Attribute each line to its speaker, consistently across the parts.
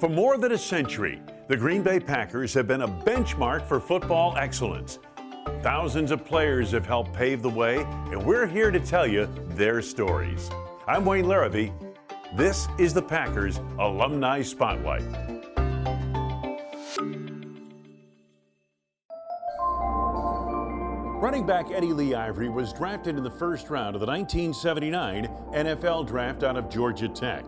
Speaker 1: For more than a century, the Green Bay Packers have been a benchmark for football excellence. Thousands of players have helped pave the way, and we're here to tell you their stories. I'm Wayne Larrivee. This is the Packers Alumni Spotlight. Running back Eddie Lee Ivery was drafted in the first round of the 1979 NFL Draft out of Georgia Tech.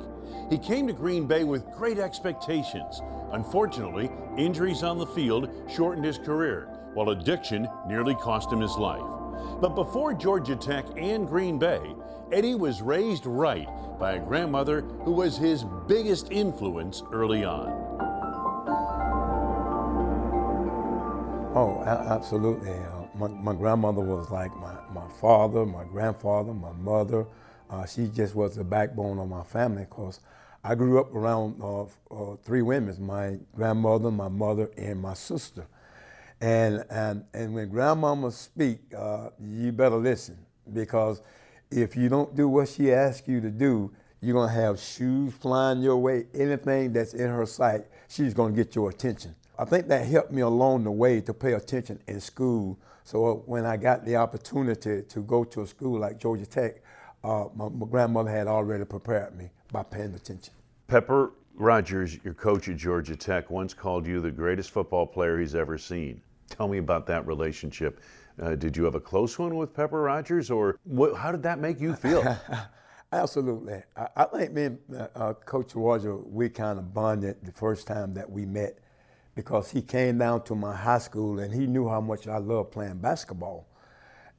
Speaker 1: He came to Green Bay with great expectations. Unfortunately, injuries on the field shortened his career, while addiction nearly cost him his life. But before Georgia Tech and Green Bay, Eddie was raised right by a grandmother who was his biggest influence early on.
Speaker 2: Oh, absolutely. Uh, my, my, grandmother was like my, my father, my grandfather, my mother. Uh, she just was the backbone of my family because I grew up around uh, uh, three women, my grandmother, my mother, and my sister. And, and, and when grandmama speak, uh, you better listen because if you don't do what she asks you to do, you're gonna have shoes flying your way, anything that's in her sight, she's gonna get your attention. I think that helped me along the way to pay attention in school. So when I got the opportunity to go to a school like Georgia Tech, uh, my, my grandmother had already prepared me by paying attention.
Speaker 1: Pepper Rogers, your coach at Georgia Tech, once called you the greatest football player he's ever seen. Tell me about that relationship. Uh, did you have a close one with Pepper Rogers, or what, how did that make you feel?
Speaker 2: Absolutely. I, I, think me and uh, uh Coach Roger, we kind of bonded the first time that we met because he came down to my high school and he knew how much I loved playing basketball.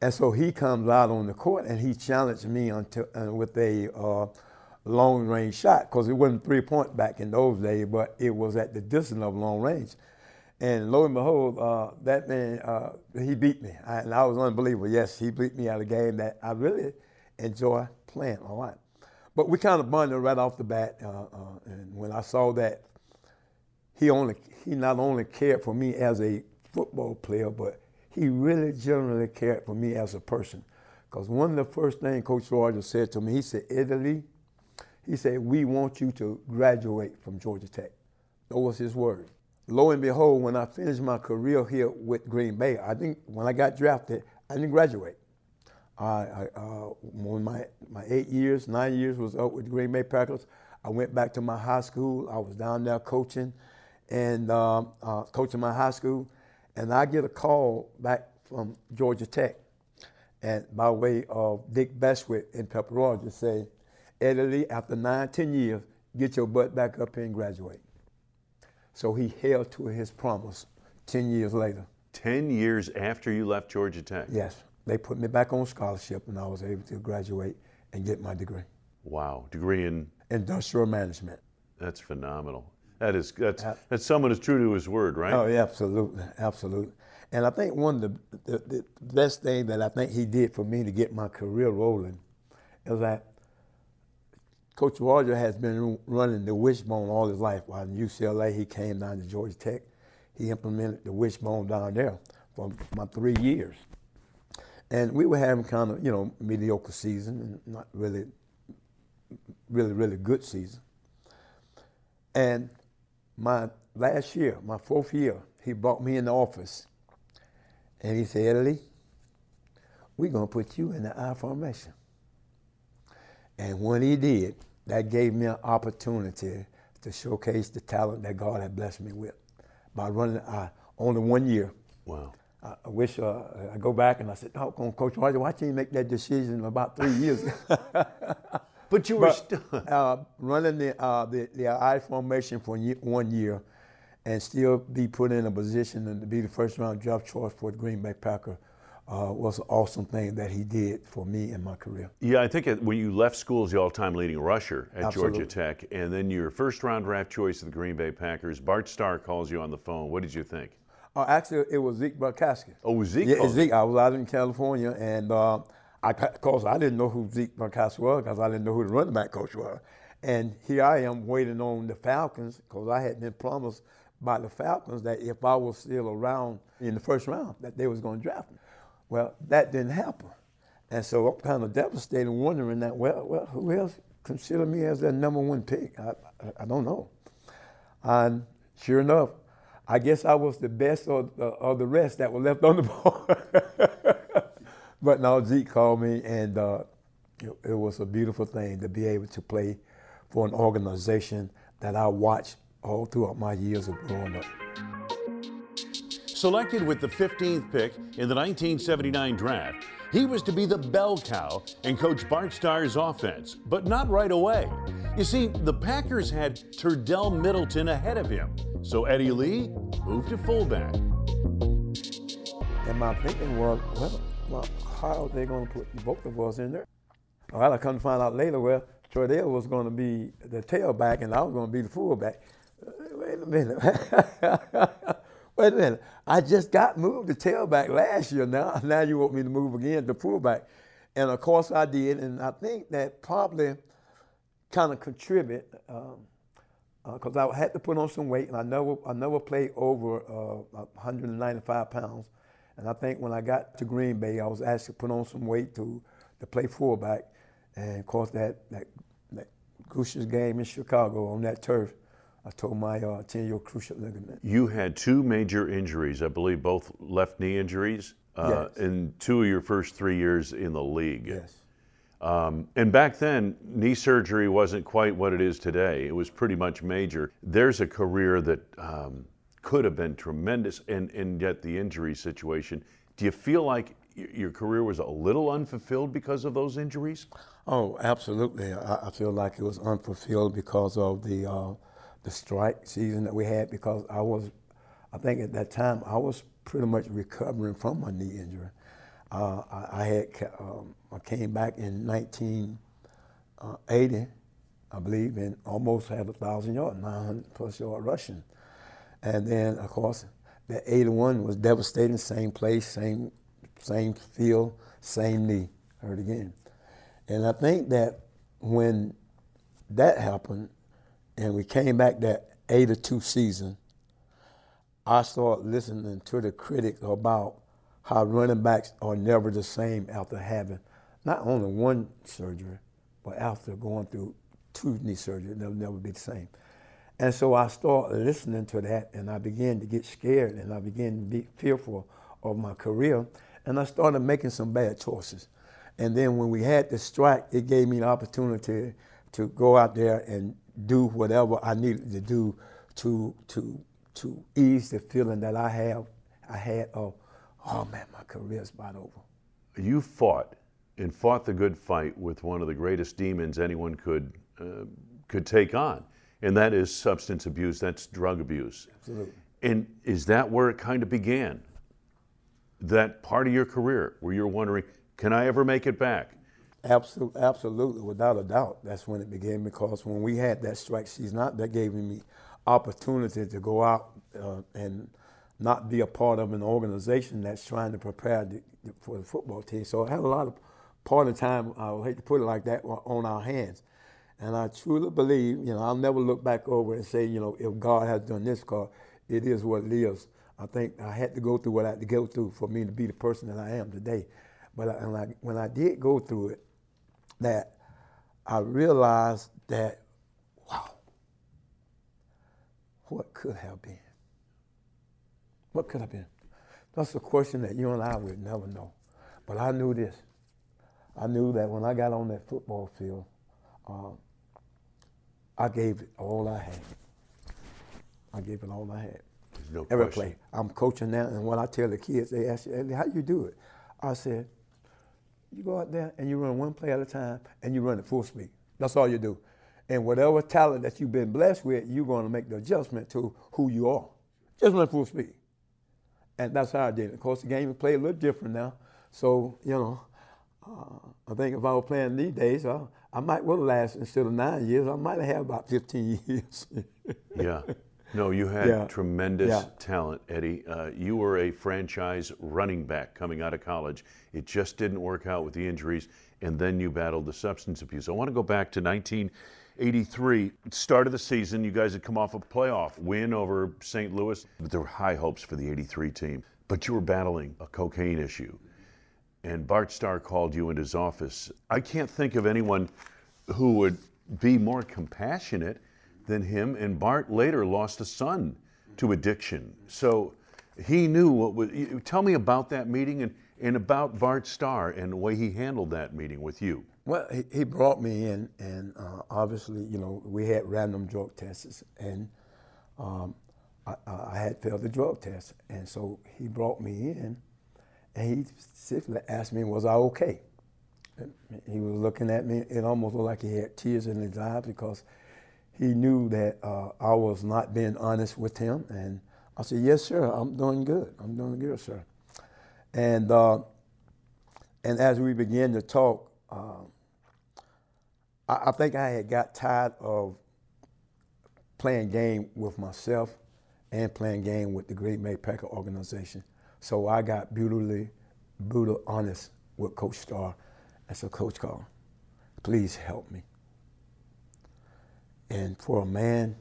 Speaker 2: And so he comes out on the court and he challenged me until, uh, with a uh, long range shot because it wasn't three point back in those days, but it was at the distance of long range. And lo and behold, uh, that man, uh, he beat me. I, and I was unbelievable. Yes, he beat me at a game that I really enjoy playing a lot. But we kind of bonded right off the bat. Uh, uh, and when I saw that he only he not only cared for me as a football player, but he really generally cared for me as a person. Because one of the first things Coach Rogers said to me, he said, Eddie Lee, he said, we want you to graduate from Georgia Tech. That was his word. Lo and behold, when I finished my career here with Green Bay, I think when I got drafted, I didn't graduate. I, I uh, when my, my eight years, nine years was up with Green Bay Packers, I went back to my high school. I was down there coaching and uh, uh, coaching my high school. And I get a call back from Georgia Tech and by way of Dick Bestwick and Pepper Rogers say, Eddie Lee, after nine, ten years, get your butt back up here and graduate. So he held to his promise 10 years later.
Speaker 1: 10 years after you left Georgia Tech?
Speaker 2: Yes. They put me back on scholarship and I was able to graduate and get my degree.
Speaker 1: Wow. Degree in?
Speaker 2: Industrial management.
Speaker 1: That's phenomenal. That is, that's, that's someone who's true to his word, right?
Speaker 2: Oh, yeah, absolutely. Absolutely. And I think one of the, the, the best thing that I think he did for me to get my career rolling is that Coach Roger has been running the wishbone all his life. While in UCLA, he came down to Georgia Tech. He implemented the wishbone down there for my three years. And we were having kind of, you know, mediocre season and not really, really, really good season. And my last year, my fourth year, he brought me in the office and he said, Lee, we're going to put you in the I formation. And when he did, that gave me an opportunity to showcase the talent that God had blessed me with by running I only one year.
Speaker 1: Wow.
Speaker 2: I, I wish uh, I go back and I said, "Oh, Coach Roger, why didn't you make that decision about three years?"
Speaker 1: but you were but, still
Speaker 2: uh, running the, uh, the the I formation for one year, and still be put in a position and to be the first round draft choice for the Green Bay Packer uh, was an awesome thing that he did for me in my career.
Speaker 1: Yeah, I think when you left school as the all-time leading rusher at
Speaker 2: Absolutely.
Speaker 1: Georgia Tech, and then your first-round draft choice of the Green Bay Packers, Bart Starr calls you on the phone. What did you think?
Speaker 2: Uh, actually, it was Zeke Bratkowski.
Speaker 1: Oh, Zeke?
Speaker 2: Yeah. Zeke. I was out in California, and uh, I, of course, I didn't know who Zeke Bratkowski was because I didn't know who the running back coach was. And here I am waiting on the Falcons because I had been promised by the Falcons that if I was still around in the first round, that they was going to draft me. Well, that didn't happen, and so I'm kind of devastated, wondering that well, well, who else considered me as their number one pick? I, I, I don't know. And sure enough, I guess I was the best of, uh, of the rest that were left on the board. But now Zeke called me, and uh, it, it was a beautiful thing to be able to play for an organization that I watched all throughout my years of growing up.
Speaker 1: Selected with the 15th pick in the 1979 draft, he was to be the bell cow and coach Bart Starr's offense, but not right away. You see, the Packers had Terdell Middleton ahead of him, so Eddie Lee moved to fullback.
Speaker 2: And my thinking was, well, well how are they going to put both of us in there? Well, I come to find out later, well, Terdell was going to be the tailback and I was going to be the fullback. Uh, Wait a minute. Wait a minute. I just got moved to tailback last year. Now, now you want me to move again to fullback. And of course I did. And I think that probably kind of contribute because um, uh, I had to put on some weight, and I never, I never played over uh, 195 pounds. And I think when I got to Green Bay, I was asked to put on some weight to, to play fullback. And of course, that, that, that crucial game in Chicago on that turf, I tore my uh, anterior cruciate ligament.
Speaker 1: You had two major injuries, I believe both left knee injuries, uh,
Speaker 2: Yes.
Speaker 1: in two of your first three years in the league.
Speaker 2: Yes.
Speaker 1: Um, and back then, knee surgery wasn't quite what it is today. It was pretty much major. There's a career that um, could have been tremendous, and, and yet the injury situation. Do you feel like your career was a little unfulfilled because of those injuries?
Speaker 2: Oh, absolutely. I, I feel like it was unfulfilled because of the uh, the strike season that we had. Because I was, I think at that time I was pretty much recovering from my knee injury. Uh, I, I had um, I came back in 1980, I believe, and almost had a thousand yards, 900 plus yard rushing. And then of course, that 81 was devastating. Same place, same same field, same knee. Hurt again. And I think that when that happened and we came back that 82 season, I started listening to the critics about how running backs are never the same after having not only one surgery, but after going through two knee surgeries, they'll never be the same. And so I started listening to that and I began to get scared and I began to be fearful of my career and I started making some bad choices. And then when we had the strike, it gave me the opportunity to go out there and do whatever I needed to do to to to ease the feeling that I have I had of, oh man, my career's about over.
Speaker 1: You fought and fought the good fight with one of the greatest demons anyone could uh, could take on, and that is substance abuse. That's drug abuse.
Speaker 2: Absolutely.
Speaker 1: And is that where it kind of began? That part of your career where you're wondering, can I ever make it back?
Speaker 2: Absolutely, absolutely, without a doubt. That's when it began because when we had that strike season out, that gave me opportunity to go out uh, and not be a part of an organization that's trying to prepare the, for the football team. So I had a lot of part of the time, I would hate to put it like that, on our hands. And I truly believe, you know, I'll never look back over and say, you know, if God has done this, because it is what it is. I think I had to go through what I had to go through for me to be the person that I am today. But I, I, when I did go through it, that I realized that, wow, what could have been? What could have been? That's a question that you and I would never know. But I knew this. I knew that when I got on that football field, um, I gave it all I had. I gave it all I had.
Speaker 1: There's no
Speaker 2: Every
Speaker 1: question.
Speaker 2: play. I'm coaching now, and when I tell the kids, they ask, "Eddie, how you do it? I said, you go out there and you run one play at a time and you run at full speed. That's all you do. And whatever talent that you've been blessed with, you're going to make the adjustment to who you are. Just run full speed. And that's how I did it. Of course, the game is played a little different now So, you know, uh, I think if I were playing these days, uh, I might well lasted instead of nine years, I might have had about 15 years.
Speaker 1: yeah. No, you had
Speaker 2: Yeah.
Speaker 1: tremendous
Speaker 2: Yeah.
Speaker 1: talent, Eddie. Uh, you were a franchise running back coming out of college. It just didn't work out with the injuries, and then you battled the substance abuse. I want to go back to 1983, start of the season. You guys had come off a playoff win over St. Louis. But there were high hopes for the 83 team, but you were battling a cocaine issue. And Bart Starr called you into his office. I can't think of anyone who would be more compassionate than him. And Bart later lost a son to addiction. So he knew what was. Tell me about that meeting and, and about Bart Starr and the way he handled that meeting with you.
Speaker 2: Well, he, he brought me in, and uh, obviously, you know, we had random drug tests, and um, I, I had failed the drug test, and so he brought me in, and he specifically asked me, "Was I okay?" He was looking at me. It almost looked like he had tears in his eyes because he knew that uh, I was not being honest with him, and I said, "Yes, sir. I'm doing good. I'm doing good, sir." And uh, and as we began to talk. Um, I, I think I had got tired of playing game with myself and playing game with the Green Bay Packer organization. So I got brutally, brutal honest with Coach Starr. I said, Coach Carl, please help me. And for a man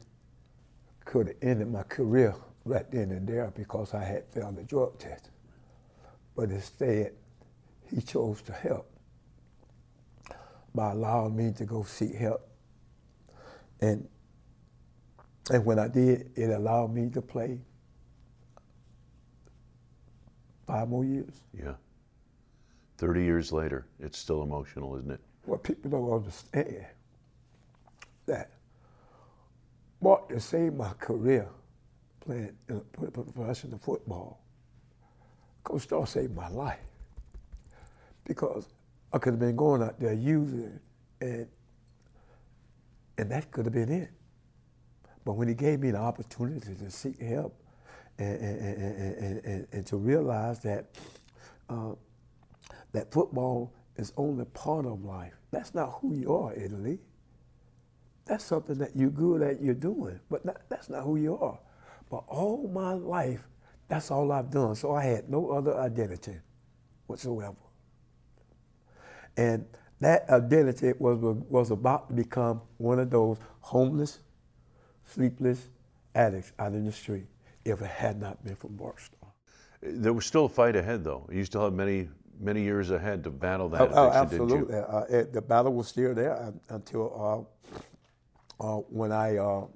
Speaker 2: could have ended my career right then and there because I had failed the drug test. But instead, he chose to help by allowing me to go seek help. And and when I did, it allowed me to play five more years.
Speaker 1: Yeah. 30 years later, it's still emotional, isn't it?
Speaker 2: What people don't understand that what to save my career playing uh, in a professional football, Coach Starr saved my life because I could have been going out there using and and that could have been it. But when he gave me the opportunity to seek help and, and, and, and, to realize that uh, that football is only part of life. That's not who you are, Eddie Lee. That's something that you're good at, you're doing, but not, that's not who you are. But all my life, that's all I've done. So I had no other identity whatsoever. And that identity was, was about to become one of those homeless, sleepless addicts out in the street if it had not been for Bart Starr.
Speaker 1: There was still a fight ahead, though. You still had many, many years ahead to battle that
Speaker 2: Oh,
Speaker 1: addiction,
Speaker 2: oh,
Speaker 1: didn't you?
Speaker 2: absolutely. Uh, it, the battle was still there until uh, uh, when I, uh,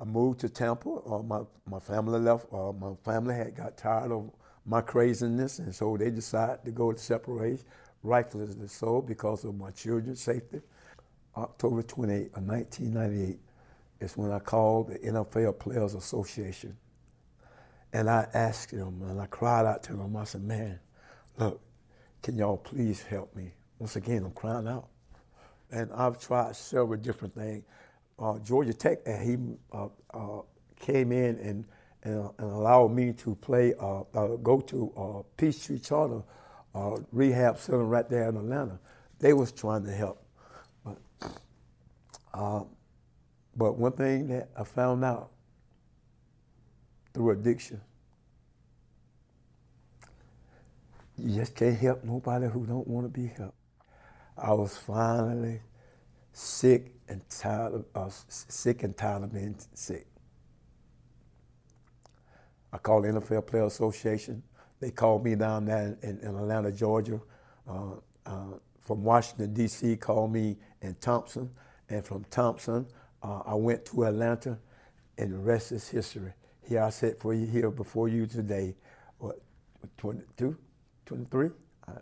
Speaker 2: I moved to Tampa. Uh, my, my family left. Uh, my family had got tired of my craziness, and so they decided to go to separation, rightfully so, because of my children's safety. October 28, of 1998 is when I called the NFL Players Association. And I asked them, and I cried out to them. I said, man, look, can y'all please help me? Once again, I'm crying out. And I've tried several different things. Uh, Georgia Tech, and he uh, uh, came in and, and, and allowed me to play, uh, uh, go to uh, Peachtree Charter Rehab Center right there in Atlanta. They was trying to help. But, but one thing that I found out through addiction, you just can't help nobody who don't want to be helped. I was finally sick and tired of uh, sick and tired of being sick. I called the NFL Player Association. They called me down there in, in Atlanta, Georgia. Uh, uh, from Washington D.C. called me in Thomson, and from Thomson uh, I went to Atlanta, and the rest is history. Here I sit for you here before you today. What, 22, 23? Uh,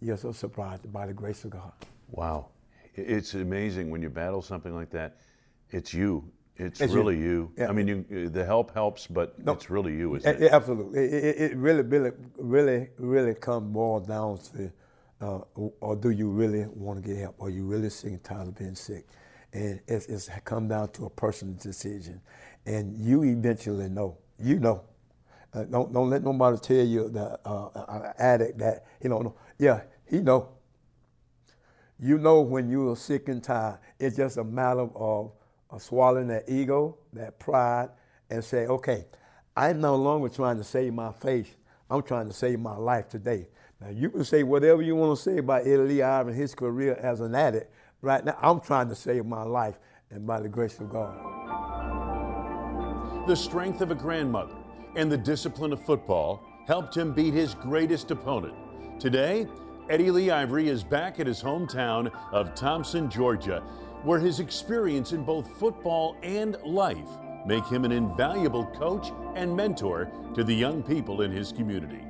Speaker 2: you're so surprised by the grace of God.
Speaker 1: Wow. It's amazing when you battle something like that. It's you. It's,
Speaker 2: It's
Speaker 1: really you.
Speaker 2: Yeah.
Speaker 1: I mean, you, the help helps, but
Speaker 2: No.
Speaker 1: it's really you, isn't
Speaker 2: A-
Speaker 1: it?
Speaker 2: Absolutely. It, it, it really, really, really, really comes more down to, uh, or do you really want to get help? Are you really sick and tired of being sick? And it's, it's come down to a personal decision. And you eventually know. You know. Uh, don't don't let nobody tell you the uh, uh, addict that don't know. Yeah, he know. You know when you are sick and tired. It's just a matter of, of swallowing that ego, that pride, and say, okay, I'm no longer trying to save my face. I'm trying to save my life today. Now you can say whatever you want to say about Eddie Lee Iverson, his career as an addict. Right now, I'm trying to save my life, and by the grace of God.
Speaker 1: The strength of a grandmother and the discipline of football helped him beat his greatest opponent. Today, Eddie Lee Ivery is back at his hometown of Thomson, Georgia, where his experience in both football and life make him an invaluable coach and mentor to the young people in his community.